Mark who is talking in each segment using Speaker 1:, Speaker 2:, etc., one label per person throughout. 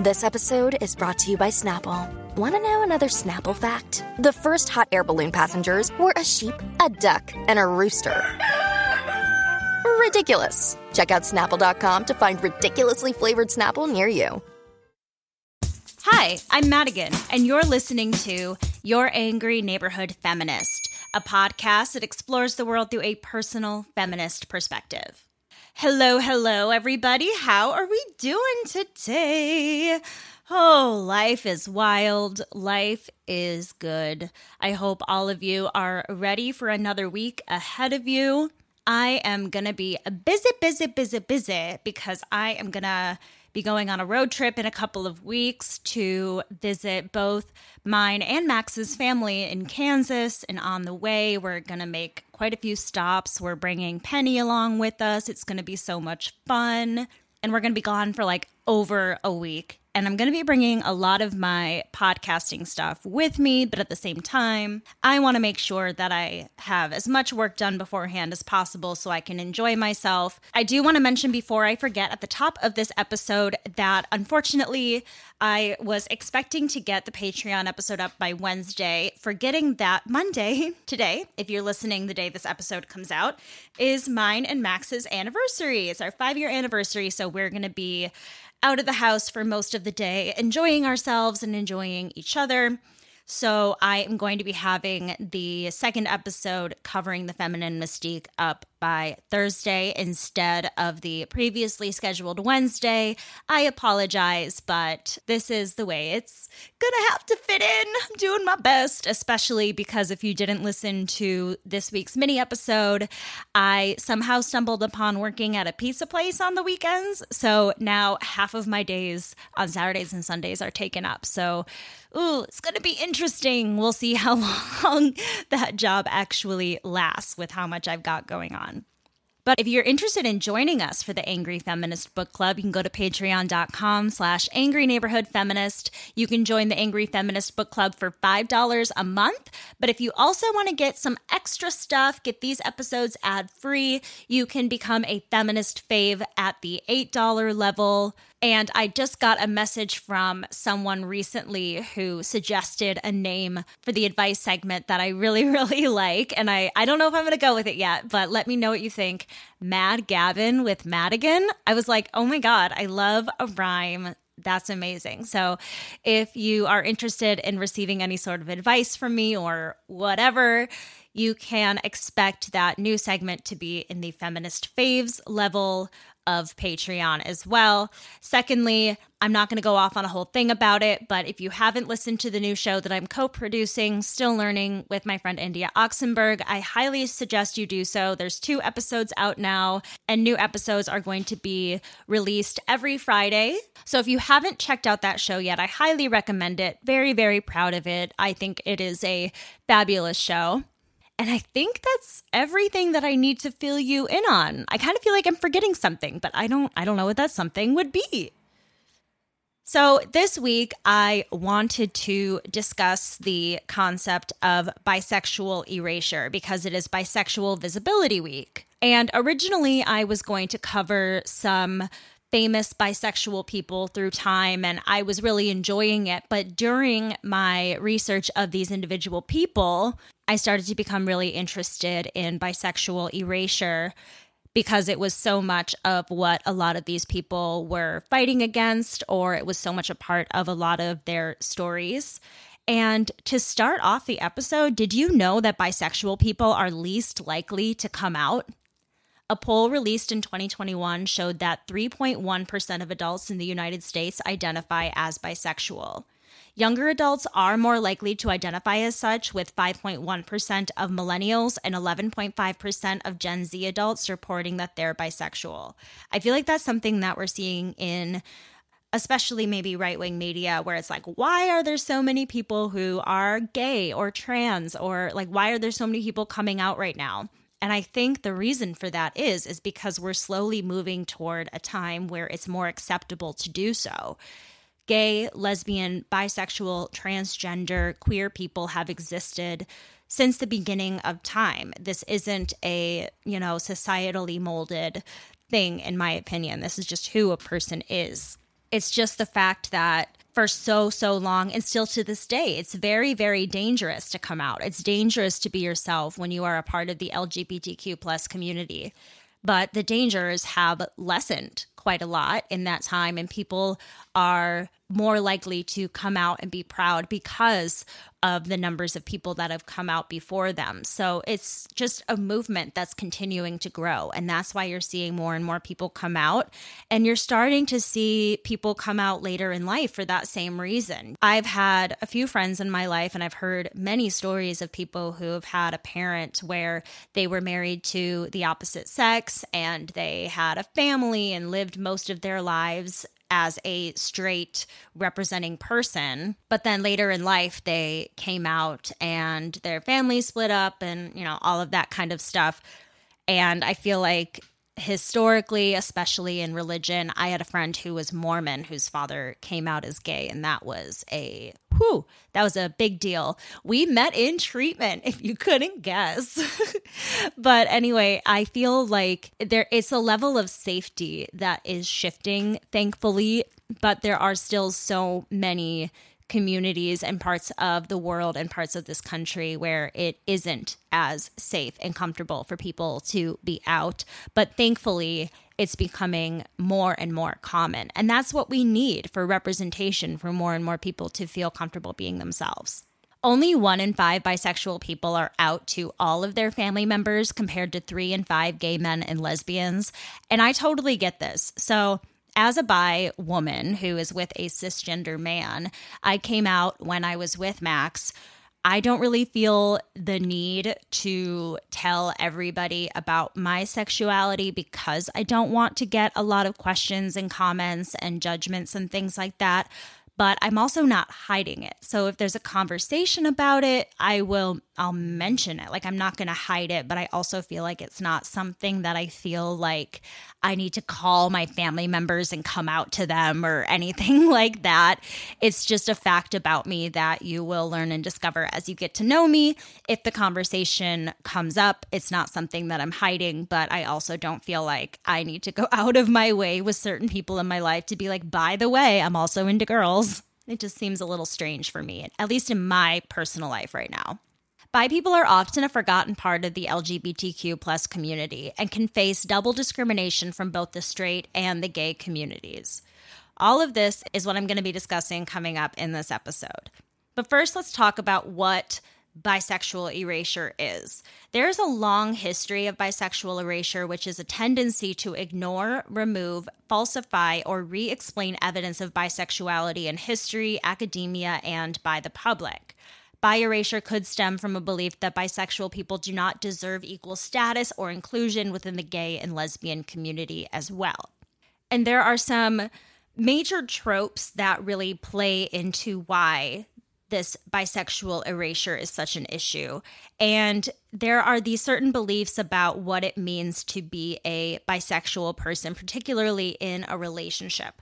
Speaker 1: This episode is brought to you by Snapple. Want to know another Snapple fact? The first hot air balloon passengers were a sheep, a duck, and a rooster. Ridiculous. Check out snapple.com to find ridiculously flavored Snapple near you.
Speaker 2: Hi, I'm Madigan, and you're listening to Your Angry Neighborhood Feminist, a podcast that explores the world through a personal feminist perspective. Hello, hello, everybody. How are we doing today? Oh, life is wild. Life is good. I hope all of you are ready for another week ahead of you. I am going to be busy, busy, busy, busy because I am going to be going on a road trip in a couple of weeks to visit both mine and Max's family in Kansas. And on the way, we're going to make quite a few stops. We're bringing Penny along with us. It's going to be so much fun. And we're going to be gone for like over a week and I'm going to be bringing a lot of my podcasting stuff with me, but at the same time, I want to make sure that I have as much work done beforehand as possible so I can enjoy myself. I do want to mention before I forget at the top of this episode that unfortunately, I was expecting to get the Patreon episode up by Wednesday, forgetting that Monday, today, if you're listening the day this episode comes out, is mine and Max's anniversary. It's our five year anniversary. So we're going to be out of the house for most of the day, enjoying ourselves and enjoying each other. So, I am going to be having the second episode covering the feminine mystique up by Thursday instead of the previously scheduled Wednesday. I apologize, but this is the way it's gonna have to fit in. I'm doing my best, especially because if you didn't listen to this week's mini episode, I somehow stumbled upon working at a pizza place on the weekends. So now half of my days on Saturdays and Sundays are taken up. So, ooh, it's gonna be interesting. We'll see how long that job actually lasts with how much I've got going on. But if you're interested in joining us for the Angry Feminist Book Club, you can go to patreon.com slash angry neighborhood feminist. You can join the Angry Feminist Book Club for $5 a month. But if you also want to get some extra stuff, get these episodes ad free, you can become a feminist fave at the $8 level. And I just got a message from someone recently who suggested a name for the advice segment that I really, really like. And I, I don't know if I'm going to go with it yet, but let me know what you think. Mad Gavin with Madigan. I was like, oh my God, I love a rhyme that's amazing. So, if you are interested in receiving any sort of advice from me or whatever, you can expect that new segment to be in the feminist faves level of Patreon as well. Secondly, I'm not going to go off on a whole thing about it, but if you haven't listened to the new show that I'm co producing, Still Learning with my friend India Oxenberg, I highly suggest you do so. There's two episodes out now, and new episodes are going to be released every Friday. So if you haven't checked out that show yet, I highly recommend it. Very, very proud of it. I think it is a fabulous show. And I think that's everything that I need to fill you in on. I kind of feel like I'm forgetting something, but I don't I don't know what that something would be. So, this week I wanted to discuss the concept of bisexual erasure because it is Bisexual Visibility Week. And originally I was going to cover some famous bisexual people through time and I was really enjoying it. But during my research of these individual people, I started to become really interested in bisexual erasure because it was so much of what a lot of these people were fighting against, or it was so much a part of a lot of their stories. And to start off the episode, did you know that bisexual people are least likely to come out? A poll released in 2021 showed that 3.1% of adults in the United States identify as bisexual. Younger adults are more likely to identify as such, with 5.1% of millennials and 11.5% of Gen Z adults reporting that they're bisexual. I feel like that's something that we're seeing in especially maybe right wing media, where it's like, why are there so many people who are gay or trans, or like, why are there so many people coming out right now? And I think the reason for that is is because we're slowly moving toward a time where it's more acceptable to do so gay, lesbian, bisexual, transgender, queer people have existed since the beginning of time. This isn't a, you know, societally molded thing, in my opinion. This is just who a person is. It's just the fact that for so, so long, and still to this day, it's very, very dangerous to come out. It's dangerous to be yourself when you are a part of the LGBTQ plus community. But the dangers have lessened quite a lot in that time, and people are more likely to come out and be proud because of the numbers of people that have come out before them. So it's just a movement that's continuing to grow. And that's why you're seeing more and more people come out. And you're starting to see people come out later in life for that same reason. I've had a few friends in my life, and I've heard many stories of people who have had a parent where they were married to the opposite sex and they had a family and lived most of their lives as a straight representing person. But then later in life, they came out and their family split up and, you know, all of that kind of stuff. And I feel like historically, especially in religion, I had a friend who was Mormon whose father came out as gay, and that was a whew, that was a big deal. We met in treatment, if you couldn't guess. but anyway, I feel like there it's a level of safety that is shifting, thankfully, but there are still so many communities and parts of the world and parts of this country where it isn't as safe and comfortable for people to be out. But thankfully, it's becoming more and more common. And that's what we need for representation for more and more people to feel comfortable being themselves. Only one in five bisexual people are out to all of their family members compared to three in five gay men and lesbians. And I totally get this. So, as a bi woman who is with a cisgender man, I came out when I was with Max. I don't really feel the need to tell everybody about my sexuality because I don't want to get a lot of questions and comments and judgments and things like that but I'm also not hiding it. So if there's a conversation about it, I will I'll mention it. Like I'm not going to hide it, but I also feel like it's not something that I feel like I need to call my family members and come out to them or anything like that. It's just a fact about me that you will learn and discover as you get to know me. If the conversation comes up, it's not something that I'm hiding, but I also don't feel like I need to go out of my way with certain people in my life to be like, by the way, I'm also into girls. It just seems a little strange for me, at least in my personal life right now. Bi people are often a forgotten part of the LGBTQ plus community and can face double discrimination from both the straight and the gay communities. All of this is what I'm going to be discussing coming up in this episode. But first, let's talk about what bisexual erasure is. There's a long history of bisexual erasure, which is a tendency to ignore, remove, falsify, or re explain evidence of bisexuality in history, academia, and by the public. Bi erasure could stem from a belief that bisexual people do not deserve equal status or inclusion within the gay and lesbian community as well. And there are some major tropes that really play into why this bisexual erasure is such an issue. And there are these certain beliefs about what it means to be a bisexual person, particularly in a relationship.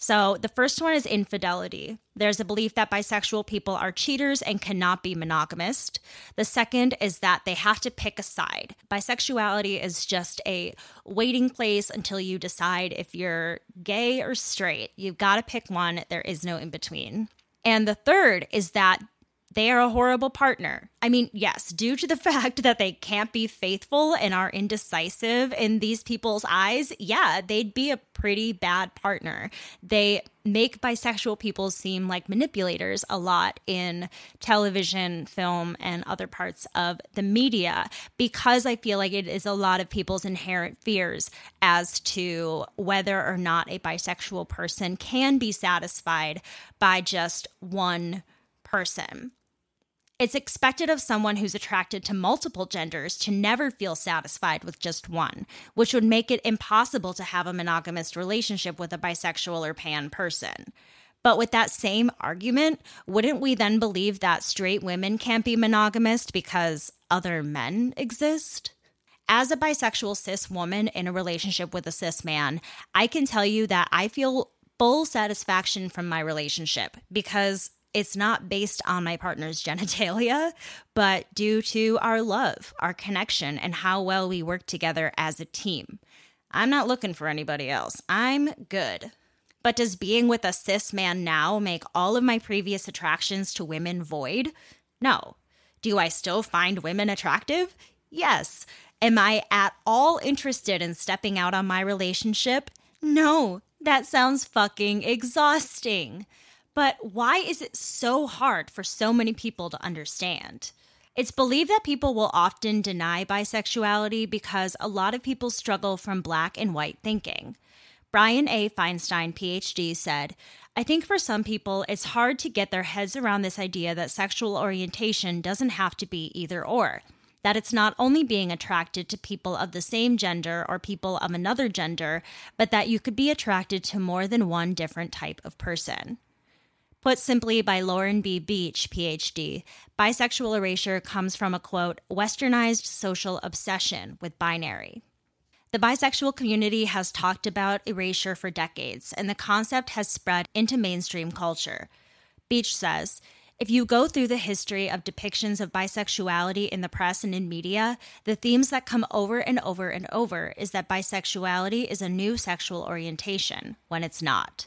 Speaker 2: So, the first one is infidelity. There's a belief that bisexual people are cheaters and cannot be monogamous. The second is that they have to pick a side. Bisexuality is just a waiting place until you decide if you're gay or straight. You've got to pick one, there is no in between. And the third is that they are a horrible partner. I mean, yes, due to the fact that they can't be faithful and are indecisive in these people's eyes, yeah, they'd be a pretty bad partner. They make bisexual people seem like manipulators a lot in television, film, and other parts of the media because I feel like it is a lot of people's inherent fears as to whether or not a bisexual person can be satisfied by just one person. It's expected of someone who's attracted to multiple genders to never feel satisfied with just one, which would make it impossible to have a monogamous relationship with a bisexual or pan person. But with that same argument, wouldn't we then believe that straight women can't be monogamous because other men exist? As a bisexual cis woman in a relationship with a cis man, I can tell you that I feel full satisfaction from my relationship because it's not based on my partner's genitalia, but due to our love, our connection, and how well we work together as a team. I'm not looking for anybody else. I'm good. But does being with a cis man now make all of my previous attractions to women void? No. Do I still find women attractive? Yes. Am I at all interested in stepping out on my relationship? No. That sounds fucking exhausting. But why is it so hard for so many people to understand? It's believed that people will often deny bisexuality because a lot of people struggle from black and white thinking. Brian A. Feinstein, PhD, said, I think for some people, it's hard to get their heads around this idea that sexual orientation doesn't have to be either or. That it's not only being attracted to people of the same gender or people of another gender, but that you could be attracted to more than one different type of person. Put simply by Lauren B. Beach, PhD, bisexual erasure comes from a quote, westernized social obsession with binary. The bisexual community has talked about erasure for decades, and the concept has spread into mainstream culture. Beach says, if you go through the history of depictions of bisexuality in the press and in media, the themes that come over and over and over is that bisexuality is a new sexual orientation when it's not.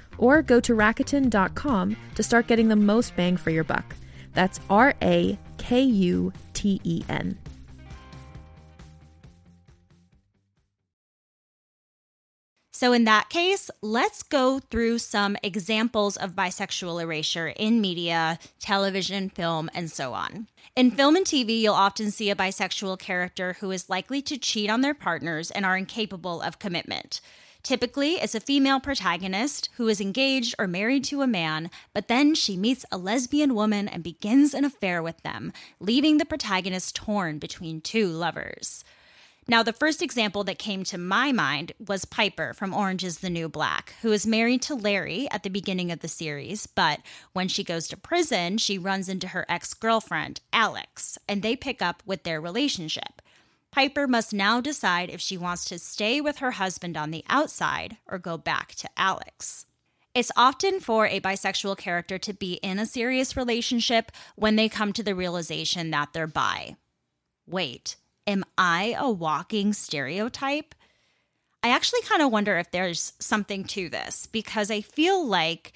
Speaker 3: or go to Rakuten.com to start getting the most bang for your buck. That's R A K U T E N.
Speaker 2: So, in that case, let's go through some examples of bisexual erasure in media, television, film, and so on. In film and TV, you'll often see a bisexual character who is likely to cheat on their partners and are incapable of commitment. Typically, it's a female protagonist who is engaged or married to a man, but then she meets a lesbian woman and begins an affair with them, leaving the protagonist torn between two lovers. Now, the first example that came to my mind was Piper from Orange is the New Black, who is married to Larry at the beginning of the series, but when she goes to prison, she runs into her ex girlfriend, Alex, and they pick up with their relationship. Piper must now decide if she wants to stay with her husband on the outside or go back to Alex. It's often for a bisexual character to be in a serious relationship when they come to the realization that they're bi. Wait, am I a walking stereotype? I actually kind of wonder if there's something to this because I feel like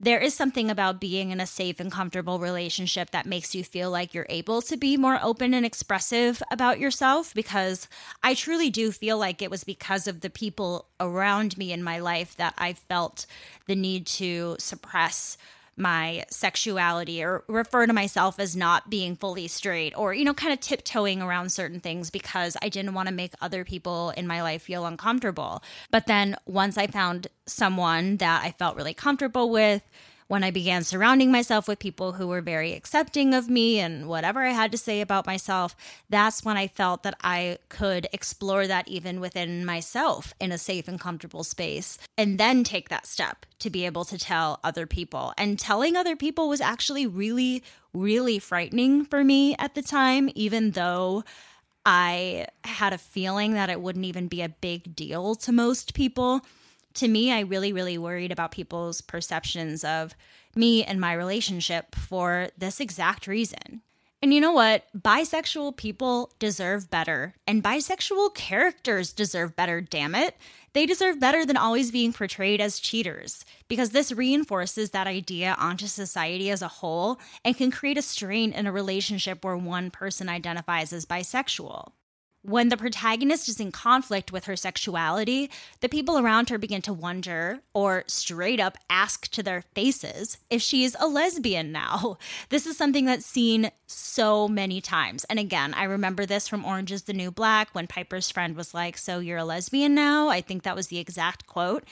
Speaker 2: there is something about being in a safe and comfortable relationship that makes you feel like you're able to be more open and expressive about yourself because I truly do feel like it was because of the people around me in my life that I felt the need to suppress my sexuality or refer to myself as not being fully straight or, you know, kind of tiptoeing around certain things because I didn't want to make other people in my life feel uncomfortable. But then once I found someone that I felt really comfortable with, when I began surrounding myself with people who were very accepting of me and whatever I had to say about myself, that's when I felt that I could explore that even within myself in a safe and comfortable space, and then take that step to be able to tell other people. And telling other people was actually really, really frightening for me at the time, even though. I had a feeling that it wouldn't even be a big deal to most people to me, I really, really worried about people's perceptions of me and my relationship for this exact reason. And you know what? Bisexual people deserve better, and bisexual characters deserve better, damn it. They deserve better than always being portrayed as cheaters, because this reinforces that idea onto society as a whole and can create a strain in a relationship where one person identifies as bisexual. When the protagonist is in conflict with her sexuality, the people around her begin to wonder, or straight up ask to their faces, if she is a lesbian now. This is something that's seen so many times. And again, I remember this from Orange is the New Black when Piper's friend was like, So you're a lesbian now? I think that was the exact quote.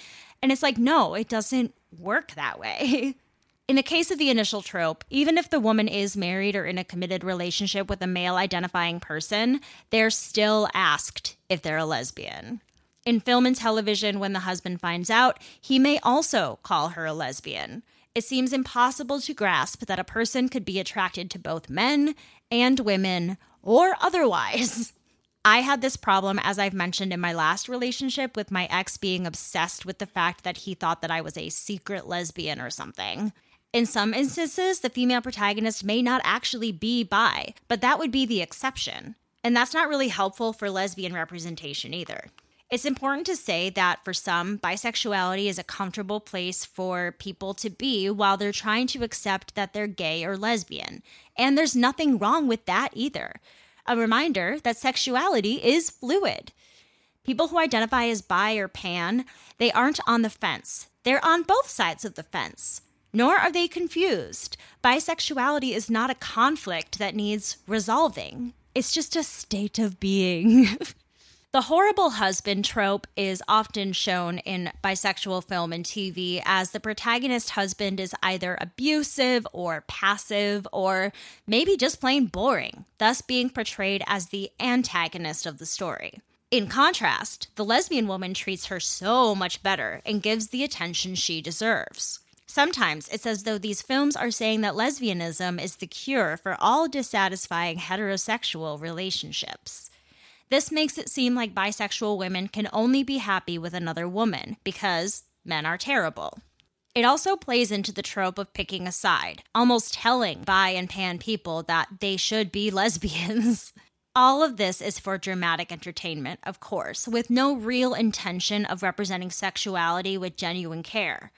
Speaker 2: And it's like, no, it doesn't work that way. In the case of the initial trope, even if the woman is married or in a committed relationship with a male identifying person, they're still asked if they're a lesbian. In film and television, when the husband finds out, he may also call her a lesbian. It seems impossible to grasp that a person could be attracted to both men and women or otherwise. I had this problem, as I've mentioned in my last relationship, with my ex being obsessed with the fact that he thought that I was a secret lesbian or something. In some instances, the female protagonist may not actually be bi, but that would be the exception. And that's not really helpful for lesbian representation either. It's important to say that for some, bisexuality is a comfortable place for people to be while they're trying to accept that they're gay or lesbian. And there's nothing wrong with that either. A reminder that sexuality is fluid. People who identify as bi or pan, they aren't on the fence. They're on both sides of the fence nor are they confused. Bisexuality is not a conflict that needs resolving, it's just a state of being. The horrible husband trope is often shown in bisexual film and TV as the protagonist husband is either abusive or passive or maybe just plain boring, thus being portrayed as the antagonist of the story. In contrast, the lesbian woman treats her so much better and gives the attention she deserves. Sometimes it's as though these films are saying that lesbianism is the cure for all dissatisfying heterosexual relationships. This makes it seem like bisexual women can only be happy with another woman because men are terrible. It also plays into the trope of picking a side, almost telling bi and pan people that they should be lesbians. All of this is for dramatic entertainment, of course, with no real intention of representing sexuality with genuine care.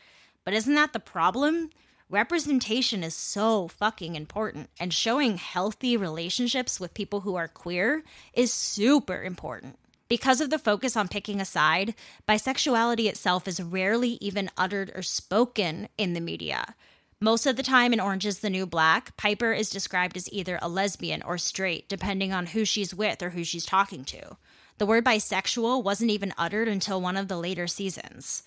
Speaker 2: But isn't that the problem? Representation is so fucking important, and showing healthy relationships with people who are queer is super important. Because of the focus on picking a side, bisexuality itself is rarely even uttered or spoken in the media. Most of the time in Orange is the New Black, Piper is described as either a lesbian or straight, depending on who she's with or who she's talking to. The word bisexual wasn't even uttered until one of the later seasons.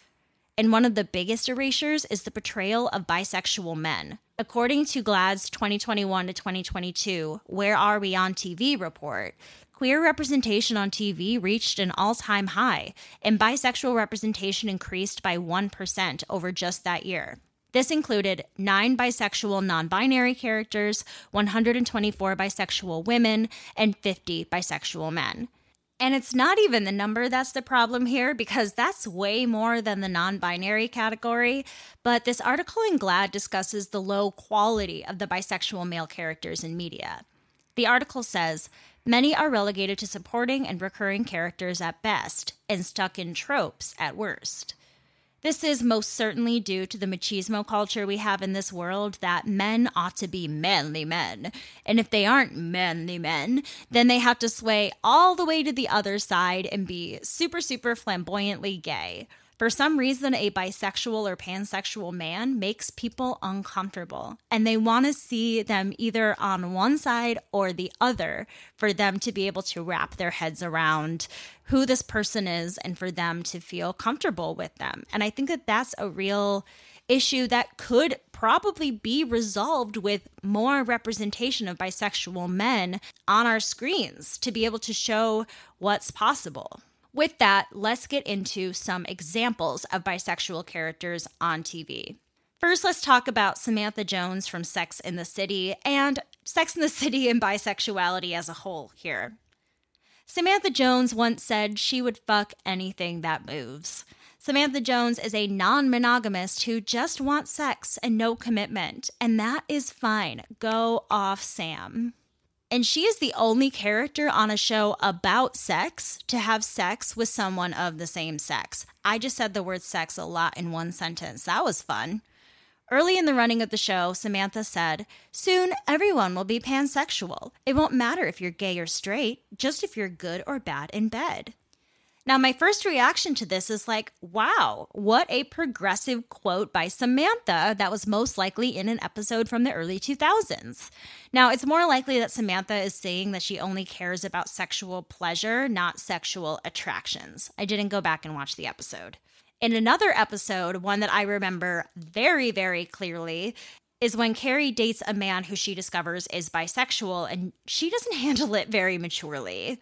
Speaker 2: And one of the biggest erasures is the portrayal of bisexual men. According to GLAAD's 2021 to 2022 Where Are We on TV report, queer representation on TV reached an all time high, and bisexual representation increased by 1% over just that year. This included nine bisexual non binary characters, 124 bisexual women, and 50 bisexual men. And it's not even the number that's the problem here because that's way more than the non binary category. But this article in GLAAD discusses the low quality of the bisexual male characters in media. The article says many are relegated to supporting and recurring characters at best and stuck in tropes at worst. This is most certainly due to the machismo culture we have in this world that men ought to be manly men. And if they aren't manly men, then they have to sway all the way to the other side and be super, super flamboyantly gay. For some reason, a bisexual or pansexual man makes people uncomfortable, and they want to see them either on one side or the other for them to be able to wrap their heads around who this person is and for them to feel comfortable with them. And I think that that's a real issue that could probably be resolved with more representation of bisexual men on our screens to be able to show what's possible. With that, let's get into some examples of bisexual characters on TV. First, let's talk about Samantha Jones from Sex in the City and Sex in the City and bisexuality as a whole here. Samantha Jones once said she would fuck anything that moves. Samantha Jones is a non monogamist who just wants sex and no commitment, and that is fine. Go off, Sam. And she is the only character on a show about sex to have sex with someone of the same sex. I just said the word sex a lot in one sentence. That was fun. Early in the running of the show, Samantha said, Soon everyone will be pansexual. It won't matter if you're gay or straight, just if you're good or bad in bed. Now, my first reaction to this is like, wow, what a progressive quote by Samantha that was most likely in an episode from the early 2000s. Now, it's more likely that Samantha is saying that she only cares about sexual pleasure, not sexual attractions. I didn't go back and watch the episode. In another episode, one that I remember very, very clearly, is when Carrie dates a man who she discovers is bisexual and she doesn't handle it very maturely.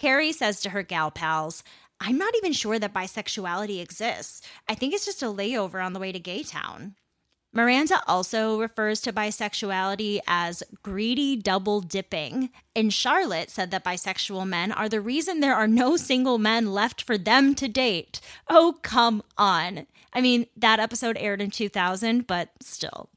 Speaker 2: Carrie says to her gal pals, I'm not even sure that bisexuality exists. I think it's just a layover on the way to Gay Town. Miranda also refers to bisexuality as greedy double dipping. And Charlotte said that bisexual men are the reason there are no single men left for them to date. Oh, come on. I mean, that episode aired in 2000, but still.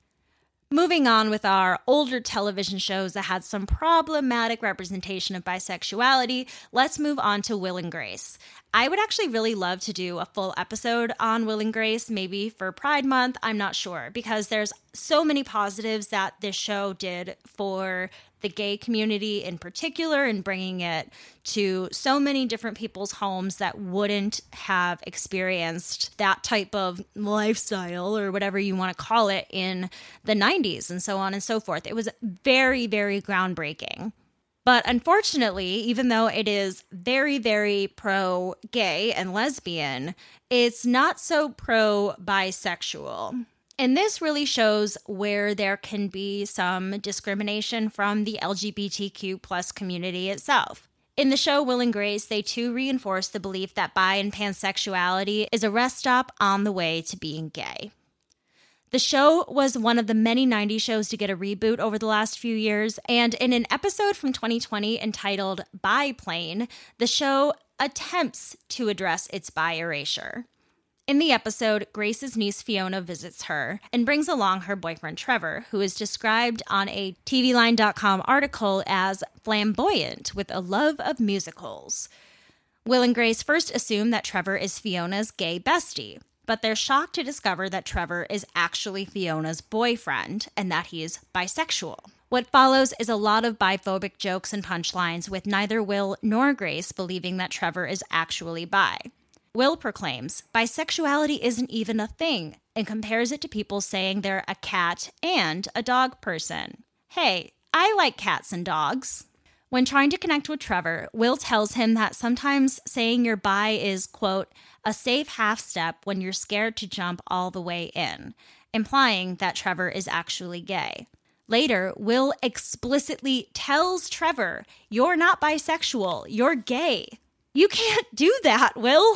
Speaker 2: Moving on with our older television shows that had some problematic representation of bisexuality, let's move on to Will and Grace. I would actually really love to do a full episode on Will and Grace, maybe for Pride Month. I'm not sure because there's so many positives that this show did for the gay community in particular and bringing it to so many different people's homes that wouldn't have experienced that type of lifestyle or whatever you want to call it in the 90s and so on and so forth. It was very, very groundbreaking. But unfortunately, even though it is very, very pro gay and lesbian, it's not so pro bisexual. And this really shows where there can be some discrimination from the LGBTQ plus community itself. In the show Will and Grace, they too reinforce the belief that bi and pansexuality is a rest stop on the way to being gay. The show was one of the many 90s shows to get a reboot over the last few years, and in an episode from 2020 entitled Biplane, the show attempts to address its bi erasure. In the episode, Grace's niece Fiona visits her and brings along her boyfriend Trevor, who is described on a TVLine.com article as flamboyant with a love of musicals. Will and Grace first assume that Trevor is Fiona's gay bestie, but they're shocked to discover that Trevor is actually Fiona's boyfriend and that he is bisexual. What follows is a lot of biphobic jokes and punchlines, with neither Will nor Grace believing that Trevor is actually bi. Will proclaims bisexuality isn't even a thing and compares it to people saying they're a cat and a dog person. Hey, I like cats and dogs. When trying to connect with Trevor, Will tells him that sometimes saying you're bi is, quote, a safe half step when you're scared to jump all the way in, implying that Trevor is actually gay. Later, Will explicitly tells Trevor, You're not bisexual, you're gay. You can't do that, Will.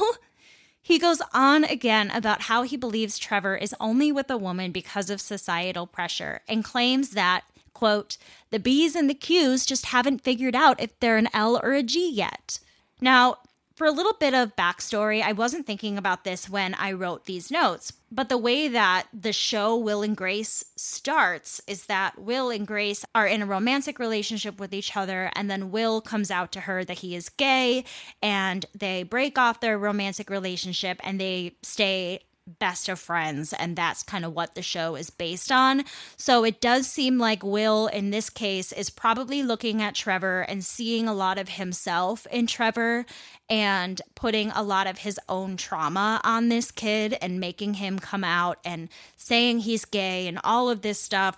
Speaker 2: He goes on again about how he believes Trevor is only with a woman because of societal pressure and claims that, quote, the B's and the Q's just haven't figured out if they're an L or a G yet. Now, for a little bit of backstory, I wasn't thinking about this when I wrote these notes, but the way that the show Will and Grace starts is that Will and Grace are in a romantic relationship with each other, and then Will comes out to her that he is gay, and they break off their romantic relationship and they stay best of friends, and that's kind of what the show is based on. So it does seem like Will, in this case, is probably looking at Trevor and seeing a lot of himself in Trevor and putting a lot of his own trauma on this kid and making him come out and saying he's gay and all of this stuff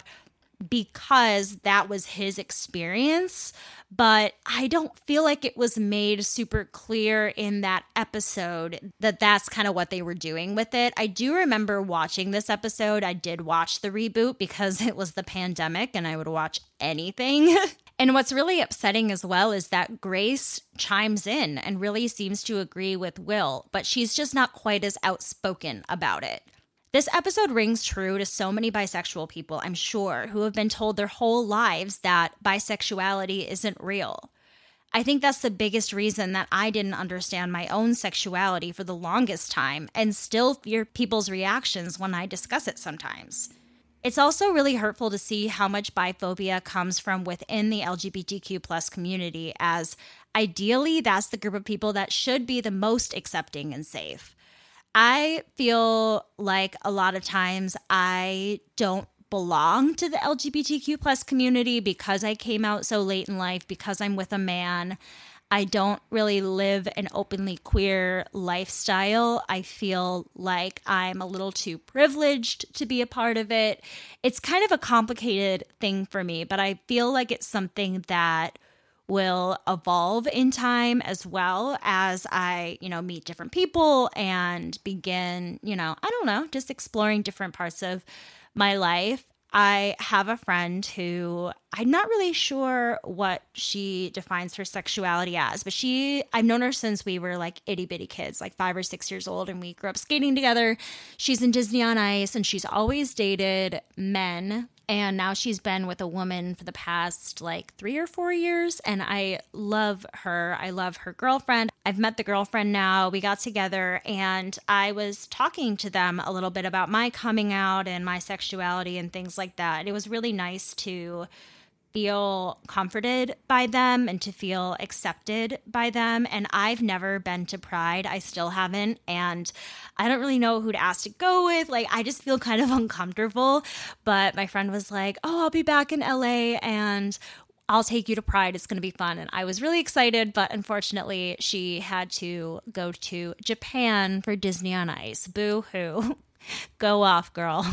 Speaker 2: because that was his experience. But I don't feel like it was made super clear in that episode that that's kind of what they were doing with it. I do remember watching this episode. I did watch the reboot because it was the pandemic and I would watch anything. and what's really upsetting as well is that Grace chimes in and really seems to agree with Will, but she's just not quite as outspoken about it. This episode rings true to so many bisexual people, I'm sure, who have been told their whole lives that bisexuality isn't real. I think that's the biggest reason that I didn't understand my own sexuality for the longest time and still fear people's reactions when I discuss it sometimes. It's also really hurtful to see how much biphobia comes from within the LGBTQ plus community as ideally that's the group of people that should be the most accepting and safe. I feel like a lot of times I don't belong to the LGBTQ plus community because I came out so late in life, because I'm with a man. I don't really live an openly queer lifestyle. I feel like I'm a little too privileged to be a part of it. It's kind of a complicated thing for me, but I feel like it's something that will evolve in time as well as I, you know, meet different people and begin, you know, I don't know, just exploring different parts of my life. I have a friend who I'm not really sure what she defines her sexuality as, but she, I've known her since we were like itty bitty kids, like five or six years old, and we grew up skating together. She's in Disney on Ice, and she's always dated men and now she's been with a woman for the past like three or four years and i love her. I love her girlfriend. I've met the girlfriend now. We got together and i was talking to them a little bit about my coming out and my sexuality and things like that. It was really nice to feel comforted by them and to feel accepted by them. And I've never been to Pride. I still haven't. And I don't really know who to ask to go with. Like, I just feel kind of uncomfortable. But my friend was like, Oh, I'll be back in LA and I'll take you to Pride. It's going to be fun. And I was really excited, but unfortunately, she had to go to Japan for Disney on Ice. Boo hoo. go off, girl.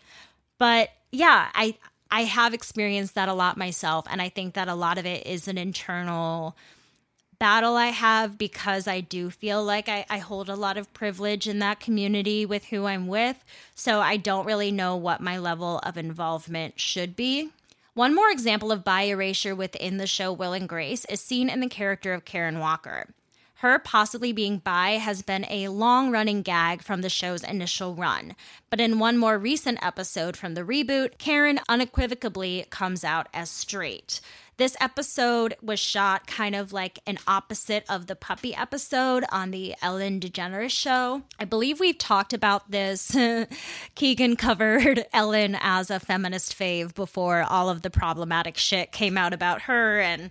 Speaker 2: but yeah, I I have experienced that a lot myself. And I think that a lot of it is an internal battle I have because I do feel like I, I, hold a lot of privilege in that community with who I'm with. So I don't really know what my level of involvement should be. One more example of bi erasure within the show Will and Grace is seen in the character of Karen Walker. Her possibly being bi has been a long running gag from the show's initial run. But in one more recent episode from the reboot, Karen unequivocally comes out as straight. This episode was shot kind of like an opposite of the puppy episode on the Ellen DeGeneres show. I believe we've talked about this. Keegan covered Ellen as a feminist fave before all of the problematic shit came out about her and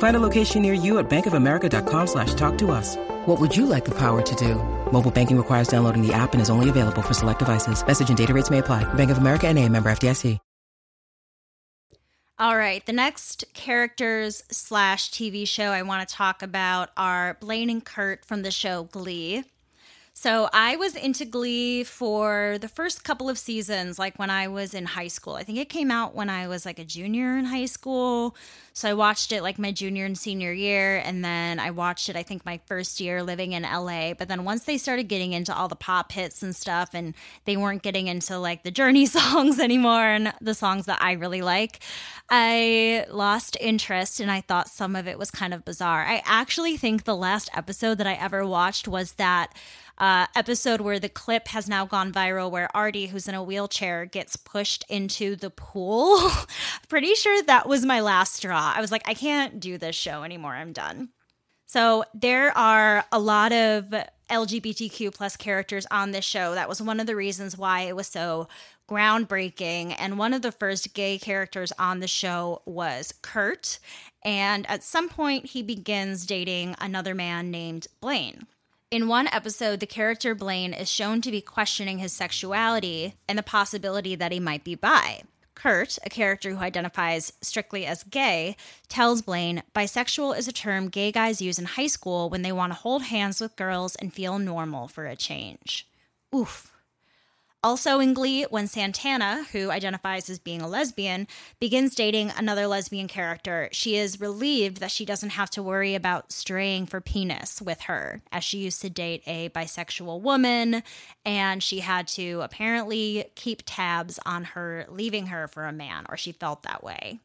Speaker 4: Find a location near you at bankofamerica.com slash talk to us. What would you like the power to do? Mobile banking requires downloading the app and is only available for select devices. Message and data rates may apply. Bank of America and a member FDIC.
Speaker 2: All right. The next characters slash TV show I want to talk about are Blaine and Kurt from the show Glee. So I was into Glee for the first couple of seasons, like when I was in high school. I think it came out when I was like a junior in high school. So I watched it like my junior and senior year. And then I watched it, I think, my first year living in LA. But then once they started getting into all the pop hits and stuff, and they weren't getting into like the Journey songs anymore and the songs that I really like, I lost interest and I thought some of it was kind of bizarre. I actually think the last episode that I ever watched was that uh, episode where the clip has now gone viral where Artie, who's in a wheelchair, gets pushed into the pool. Pretty sure that was my last straw. I was like, I can't do this show anymore. I'm done. So there are a lot of LGBTQ plus characters on this show. That was one of the reasons why it was so groundbreaking. And one of the first gay characters on the show was Kurt. And at some point, he begins dating another man named Blaine. In one episode, the character Blaine is shown to be questioning his sexuality and the possibility that he might be bi. Kurt, a character who identifies strictly as gay, tells Blaine bisexual is a term gay guys use in high school when they want to hold hands with girls and feel normal for a change. Oof. Also in Glee, when Santana, who identifies as being a lesbian, begins dating another lesbian character, she is relieved that she doesn't have to worry about straying for penis with her, as she used to date a bisexual woman, and she had to apparently keep tabs on her leaving her for a man, or she felt that way.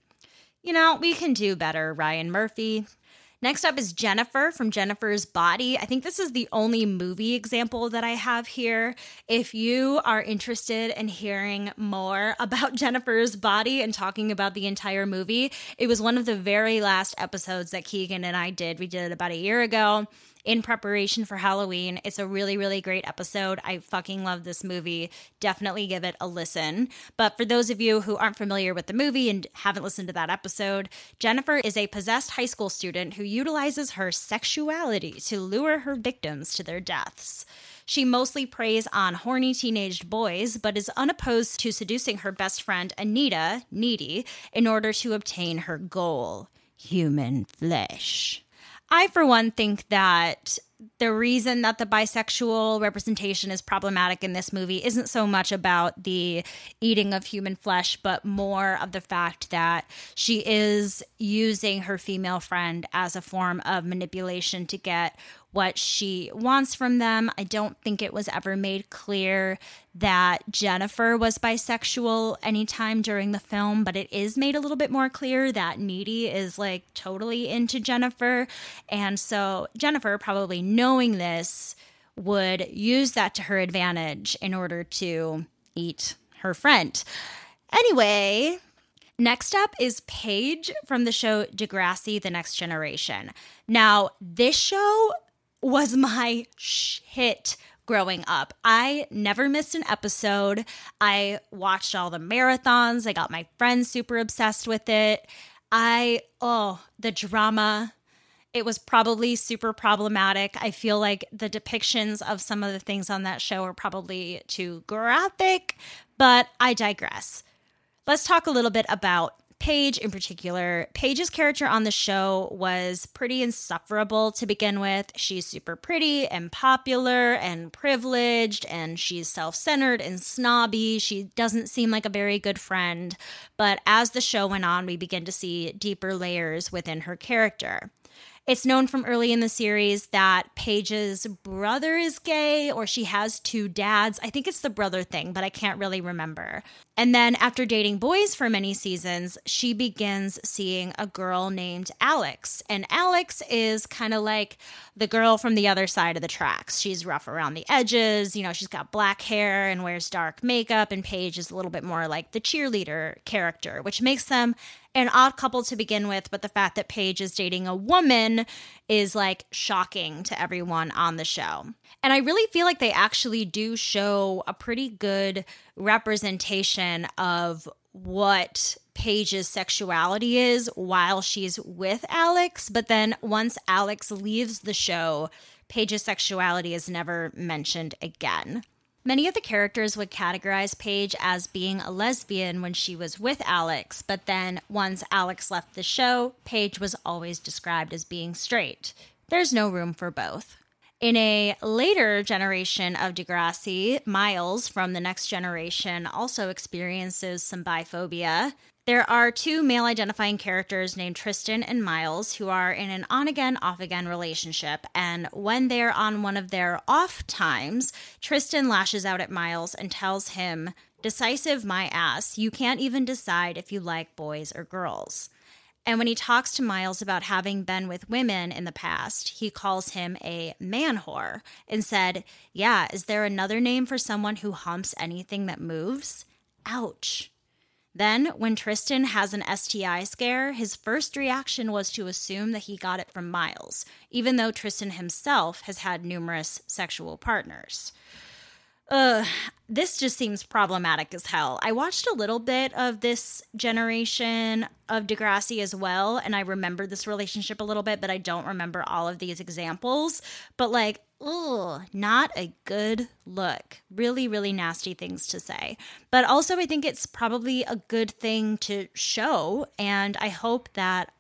Speaker 2: You know, we can do better, Ryan Murphy. Next up is Jennifer from Jennifer's Body. I think this is the only movie example that I have here. If you are interested in hearing more about Jennifer's Body and talking about the entire movie, it was one of the very last episodes that Keegan and I did. We did it about a year ago in preparation for Halloween. It's a really, really great episode. I fucking love this movie. Definitely give it a listen. But for those of you who aren't familiar with the movie and haven't listened to that episode, Jennifer is a possessed high school student who utilizes her sexuality to lure her victims to their deaths. She mostly preys on horny teenaged boys, but is unopposed to seducing her best friend, Anita, Needy, in order to obtain her goal human flesh. I, for one, think that the reason that the bisexual representation is problematic in this movie isn't so much about the eating of human flesh, but more of the fact that she is using her female friend as a form of manipulation to get what she wants from them. I don't think it was ever made clear that Jennifer was bisexual anytime during the film, but it is made a little bit more clear that Needy is like totally into Jennifer. And so Jennifer, probably knowing this, would use that to her advantage in order to eat her friend. Anyway, Next up is Paige from the show Degrassi The Next Generation. Now, this show was my shit growing up. I never missed an episode. I watched all the marathons. I got my friends super obsessed with it. I, oh, the drama. It was probably super problematic. I feel like the depictions of some of the things on that show are probably too graphic, but I digress. Let's talk a little bit about Paige in particular, Paige's character on the show was pretty insufferable to begin with. She's super pretty and popular and privileged, and she's self centered and snobby. She doesn't seem like a very good friend. But as the show went on, we begin to see deeper layers within her character. It's known from early in the series that Paige's brother is gay or she has two dads. I think it's the brother thing, but I can't really remember. And then after dating boys for many seasons, she begins seeing a girl named Alex. And Alex is kind of like the girl from the other side of the tracks. She's rough around the edges, you know, she's got black hair and wears dark makeup. And Paige is a little bit more like the cheerleader character, which makes them an odd couple to begin with, but the fact that Paige is dating a woman is like shocking to everyone on the show. And I really feel like they actually do show a pretty good representation of what Paige's sexuality is while she's with Alex. But then once Alex leaves the show, Paige's sexuality is never mentioned again. Many of the characters would categorize Paige as being a lesbian when she was with Alex, but then once Alex left the show, Paige was always described as being straight. There's no room for both. In a later generation of Degrassi, Miles from the next generation also experiences some biphobia. There are two male identifying characters named Tristan and Miles who are in an on again, off again relationship. And when they're on one of their off times, Tristan lashes out at Miles and tells him, Decisive my ass, you can't even decide if you like boys or girls. And when he talks to Miles about having been with women in the past, he calls him a man whore and said, Yeah, is there another name for someone who humps anything that moves? Ouch. Then, when Tristan has an STI scare, his first reaction was to assume that he got it from Miles, even though Tristan himself has had numerous sexual partners. Ugh, this just seems problematic as hell. I watched a little bit of this generation of Degrassi as well, and I remember this relationship a little bit, but I don't remember all of these examples. But like, ugh, not a good look. Really, really nasty things to say. But also, I think it's probably a good thing to show, and I hope that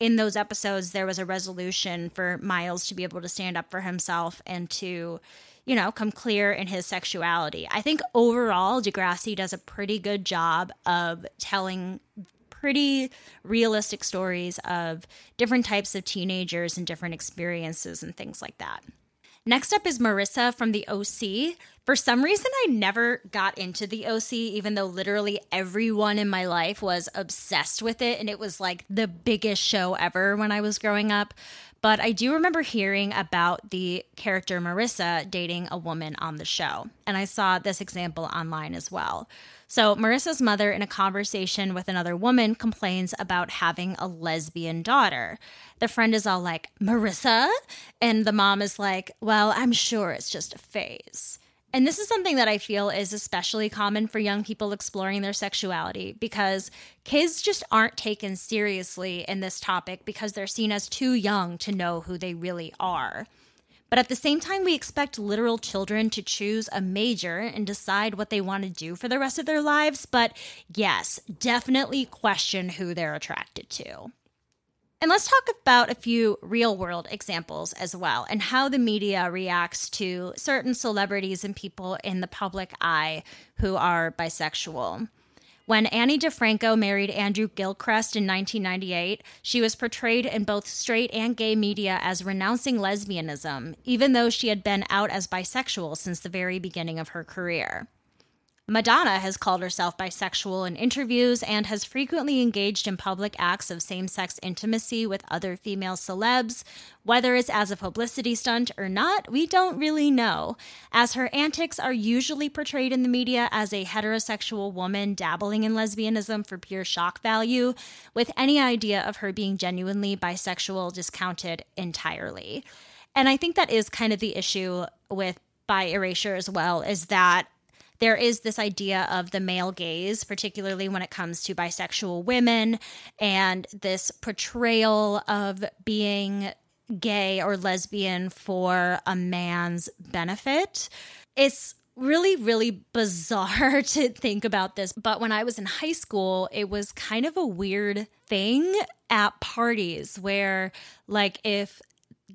Speaker 2: in those episodes there was a resolution for Miles to be able to stand up for himself and to you know, come clear in his sexuality. I think overall, Degrassi does a pretty good job of telling pretty realistic stories of different types of teenagers and different experiences and things like that. Next up is Marissa from the OC. For some reason, I never got into the OC, even though literally everyone in my life was obsessed with it. And it was like the biggest show ever when I was growing up. But I do remember hearing about the character Marissa dating a woman on the show. And I saw this example online as well. So, Marissa's mother, in a conversation with another woman, complains about having a lesbian daughter. The friend is all like, Marissa? And the mom is like, Well, I'm sure it's just a phase. And this is something that I feel is especially common for young people exploring their sexuality because kids just aren't taken seriously in this topic because they're seen as too young to know who they really are. But at the same time, we expect literal children to choose a major and decide what they want to do for the rest of their lives. But yes, definitely question who they're attracted to. And let's talk about a few real world examples as well and how the media reacts to certain celebrities and people in the public eye who are bisexual. When Ani DiFranco married Andrew Gilchrist in 1998, she was portrayed in both straight and gay media as renouncing lesbianism, even though she had been out as bisexual since the very beginning of her career. Madonna has called herself bisexual in interviews and has frequently engaged in public acts of same sex intimacy with other female celebs. Whether it's as a publicity stunt or not, we don't really know, as her antics are usually portrayed in the media as a heterosexual woman dabbling in lesbianism for pure shock value, with any idea of her being genuinely bisexual discounted entirely. And I think that is kind of the issue with bi erasure as well, is that there is this idea of the male gaze, particularly when it comes to bisexual women, and this portrayal of being gay or lesbian for a man's benefit. It's really, really bizarre to think about this. But when I was in high school, it was kind of a weird thing at parties where, like, if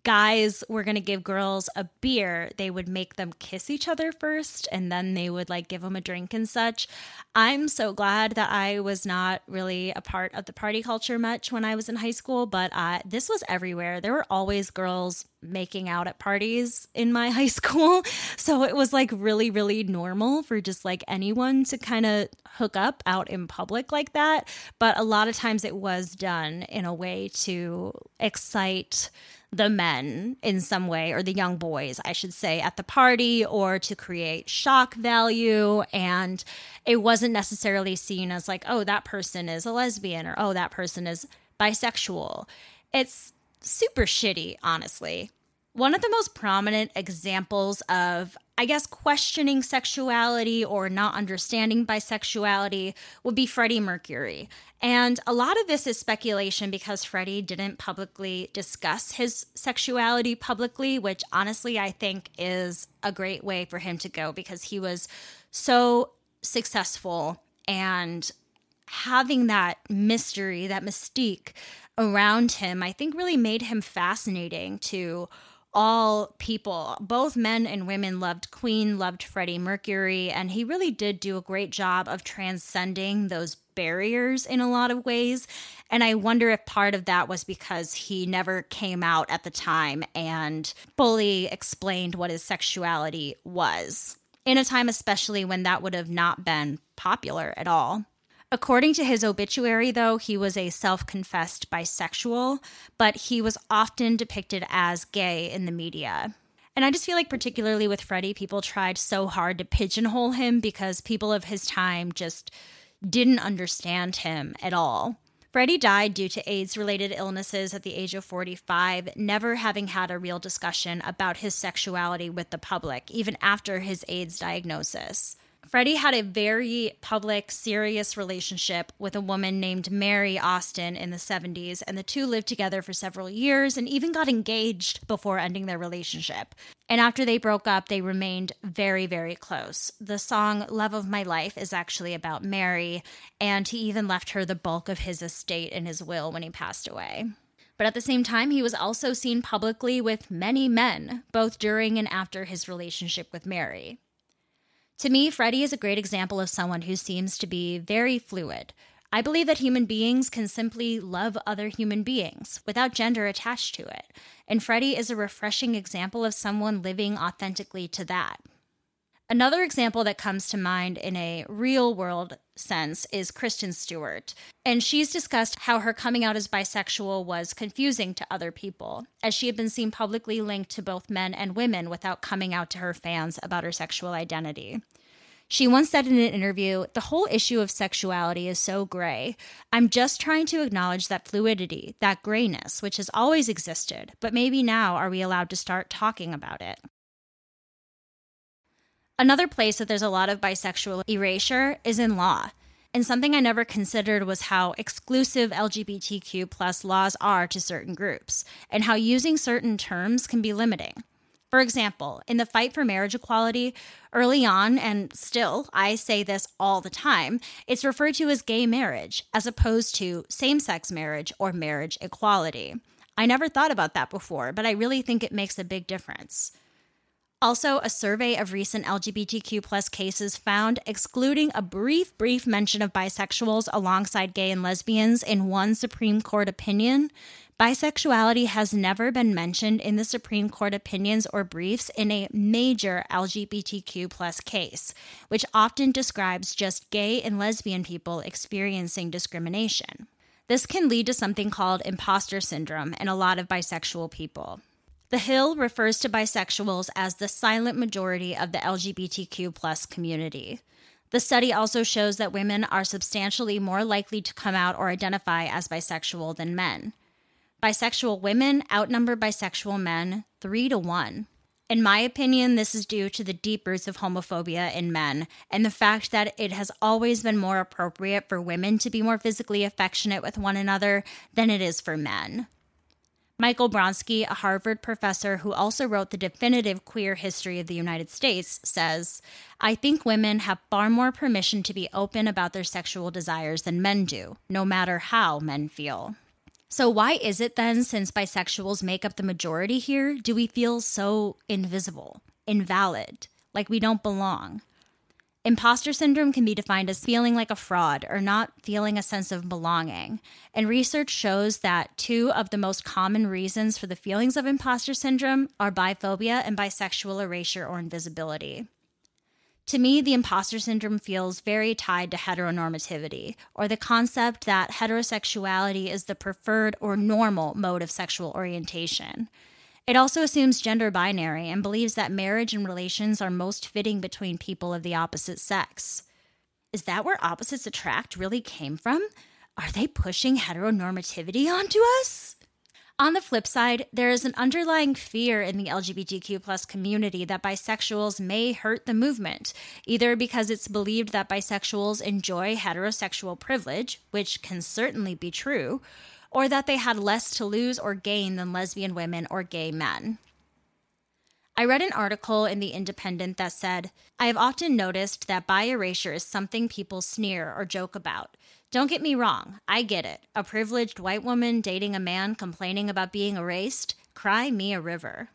Speaker 2: guys were going to give girls a beer, they would make them kiss each other first and then they would like give them a drink and such. I'm so glad that I was not really a part of the party culture much when I was in high school, but uh, this was everywhere. There were always girls making out at parties in my high school. So it was like really, really normal for just like anyone to kind of hook up out in public like that. But a lot of times it was done in a way to excite the men in some way, or the young boys, I should say, at the party, or to create shock value. And it wasn't necessarily seen as like, oh, that person is a lesbian, or oh, that person is bisexual. It's super shitty, honestly. One of the most prominent examples of, I guess, questioning sexuality or not understanding bisexuality would be Freddie Mercury. And a lot of this is speculation because Freddie didn't publicly discuss his sexuality publicly, which honestly I think is a great way for him to go because he was so successful and having that mystery, that mystique around him, I think really made him fascinating to all people, both men and women, loved Queen, loved Freddie Mercury, and he really did do a great job of transcending those barriers in a lot of ways. And I wonder if part of that was because he never came out at the time and fully explained what his sexuality was, in a time especially when that would have not been popular at all. According to his obituary, though, he was a self confessed bisexual, but he was often depicted as gay in the media. And I just feel like, particularly with Freddie, people tried so hard to pigeonhole him because people of his time just didn't understand him at all. Freddie died due to AIDS related illnesses at the age of 45, never having had a real discussion about his sexuality with the public, even after his AIDS diagnosis. Freddie had a very public, serious relationship with a woman named Mary Austin in the 70s, and the two lived together for several years and even got engaged before ending their relationship. And after they broke up, they remained very, very close. The song Love of My Life is actually about Mary, and he even left her the bulk of his estate in his will when he passed away. But at the same time, he was also seen publicly with many men, both during and after his relationship with Mary. To me, Freddie is a great example of someone who seems to be very fluid. I believe that human beings can simply love other human beings without gender attached to it. And Freddie is a refreshing example of someone living authentically to that. Another example that comes to mind in a real world sense is Kristen Stewart. And she's discussed how her coming out as bisexual was confusing to other people, as she had been seen publicly linked to both men and women without coming out to her fans about her sexual identity. She once said in an interview, The whole issue of sexuality is so gray. I'm just trying to acknowledge that fluidity, that grayness, which has always existed, but maybe now are we allowed to start talking about it? Another place that there's a lot of bisexual erasure is in law. And something I never considered was how exclusive LGBTQ plus laws are to certain groups, and how using certain terms can be limiting. For example, in the fight for marriage equality, early on, and still, I say this all the time, it's referred to as gay marriage as opposed to same sex marriage or marriage equality. I never thought about that before, but I really think it makes a big difference. Also, a survey of recent LGBTQ plus cases found excluding a brief, brief mention of bisexuals alongside gay and lesbians in one Supreme Court opinion. Bisexuality has never been mentioned in the Supreme Court opinions or briefs in a major LGBTQ plus case, which often describes just gay and lesbian people experiencing discrimination. This can lead to something called imposter syndrome in a lot of bisexual people. The Hill refers to bisexuals as the silent majority of the LGBTQ plus community. The study also shows that women are substantially more likely to come out or identify as bisexual than men. Bisexual women outnumber bisexual men three to one. In my opinion, this is due to the deep roots of homophobia in men and the fact that it has always been more appropriate for women to be more physically affectionate with one another than it is for men. Michael Bronski, a Harvard professor who also wrote the definitive queer history of the United States, says, I think women have far more permission to be open about their sexual desires than men do, no matter how men feel. So, why is it then, since bisexuals make up the majority here, do we feel so invisible, invalid, like we don't belong? Imposter syndrome can be defined as feeling like a fraud or not feeling a sense of belonging. And research shows that two of the most common reasons for the feelings of imposter syndrome are biphobia and bisexual erasure or invisibility. To me, the imposter syndrome feels very tied to heteronormativity, or the concept that heterosexuality is the preferred or normal mode of sexual orientation. It also assumes gender binary and believes that marriage and relations are most fitting between people of the opposite sex. Is that where opposites attract really came from? Are they pushing heteronormativity onto us? On the flip side, there is an underlying fear in the LGBTQ plus community that bisexuals may hurt the movement, either because it's believed that bisexuals enjoy heterosexual privilege, which can certainly be true, or that they had less to lose or gain than lesbian women or gay men. I read an article in The Independent that said, I have often noticed that bi erasure is something people sneer or joke about. Don't get me wrong, I get it. A privileged white woman dating a man complaining about being erased? Cry me a river.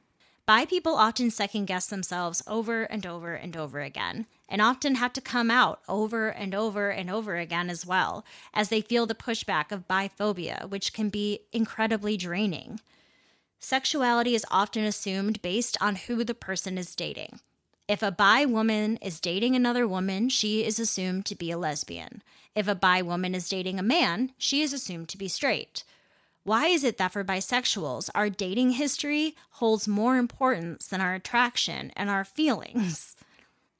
Speaker 2: Bi people often second guess themselves over and over and over again, and often have to come out over and over and over again as well, as they feel the pushback of biphobia, which can be incredibly draining. Sexuality is often assumed based on who the person is dating. If a bi woman is dating another woman, she is assumed to be a lesbian. If a bi woman is dating a man, she is assumed to be straight. Why is it that for bisexuals, our dating history holds more importance than our attraction and our feelings?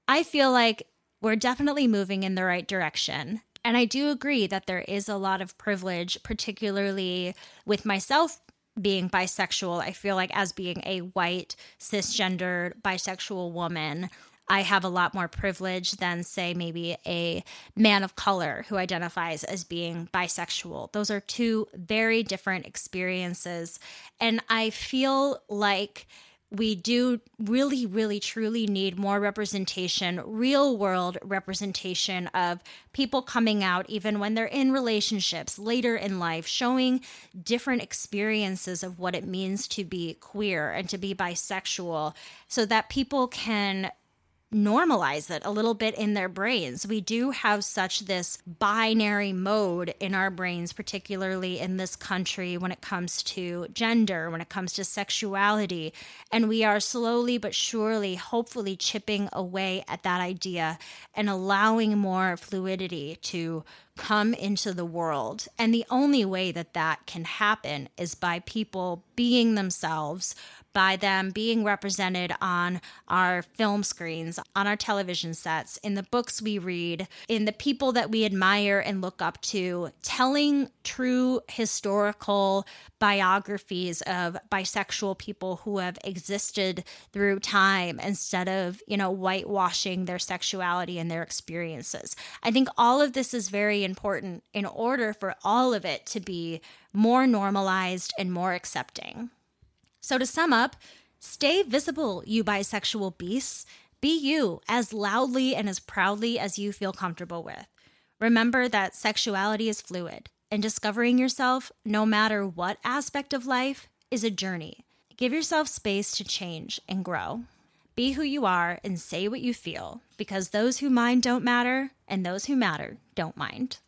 Speaker 2: I feel like we're definitely moving in the right direction. And I do agree that there is a lot of privilege, particularly with myself being bisexual. I feel like, as being a white, cisgendered, bisexual woman, I have a lot more privilege than, say, maybe a man of color who identifies as being bisexual. Those are two very different experiences. And I feel like we do really, really, truly need more representation, real world representation of people coming out, even when they're in relationships later in life, showing different experiences of what it means to be queer and to be bisexual so that people can normalize it a little bit in their brains. We do have such this binary mode in our brains, particularly in this country when it comes to gender, when it comes to sexuality. And we are slowly but surely, hopefully, chipping away at that idea and allowing more fluidity to come into the world. And the only way that that can happen is by people being themselves, by them being represented on our film screens, on our television sets, in the books we read, in the people that we admire and look up to, telling true historical biographies of bisexual people who have existed through time instead of, you know, whitewashing their sexuality and their experiences. I think all of this is important in order for all of it to be more normalized and more accepting. So, to sum up, stay visible, you bisexual beasts. Be you as loudly and as proudly as you feel comfortable with. Remember that sexuality is fluid, and discovering yourself, no matter what aspect of life, is a journey. Give yourself space to change and grow. Be who you are and say what you feel, because those who mind don't matter, and those who matter don't mind.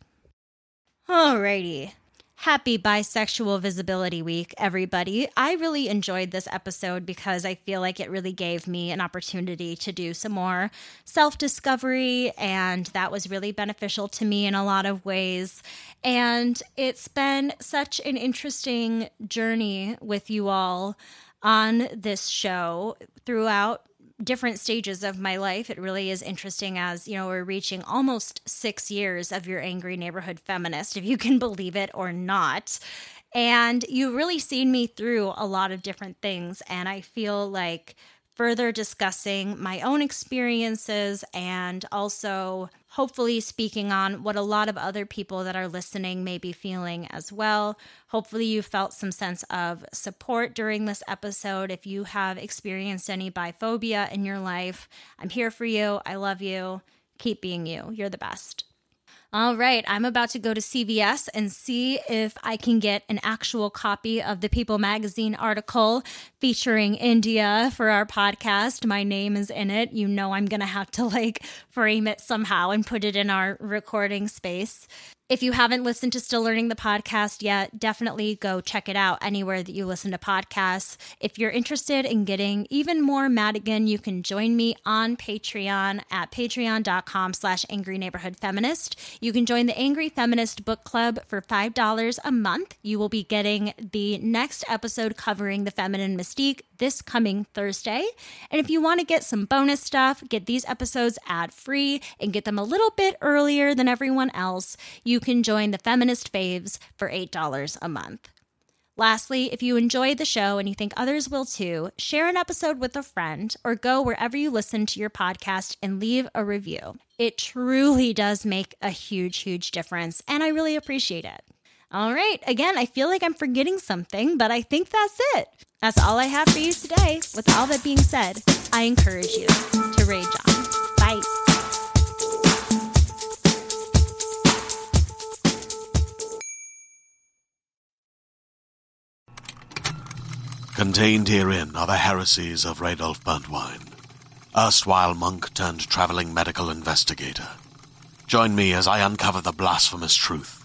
Speaker 2: Alrighty, Happy Bisexual Visibility Week, everybody. I really enjoyed this episode because I feel like it really gave me an opportunity to do some more self discovery, and that was really beneficial to me in a lot of ways. And it's been such an interesting journey with you all on this show throughout different stages of my life. It really is interesting as, you know, we're reaching almost six years of your angry neighborhood feminist, if you can believe it or not. And you've really seen me through a lot of different things. And I feel like further discussing my own experiences and also hopefully speaking on what a lot of other people that are listening may be feeling as well. Hopefully, you felt some sense of support during this episode. If you have experienced any biphobia in your life, I'm here for you. I love you. Keep being you. You're the best. All right, I'm about to go to CVS and see if I can get an actual copy of the People magazine article featuring India for our podcast. My name is in it. You know, I'm going to have to like frame it somehow and put it in our recording space. If you haven't listened to Still Learning the podcast yet, definitely go check it out anywhere that you listen to podcasts. If you're interested in getting even more Madigan, you can join me on Patreon at patreon.com slash angry neighborhood feminist. You can join the Angry Feminist Book Club for $5 a month. You will be getting the next episode covering the feminine mystique this coming Thursday. And if you want to get some bonus stuff, get these episodes ad free and get them a little bit earlier than everyone else, you can join the Feminist Faves for $8 a month. Lastly, if you enjoyed the show and you think others will too, share an episode with a friend or go wherever you listen to your podcast and leave a review. It truly does make a huge, huge difference, and I really appreciate it. All right, again, I feel like I'm forgetting something, but I think that's it. That's all I have for you today. With all that being said, I encourage you to rage on. Bye.
Speaker 5: Contained herein are the heresies of Radolf Burntwine, erstwhile monk turned traveling medical investigator. Join me as I uncover the blasphemous truth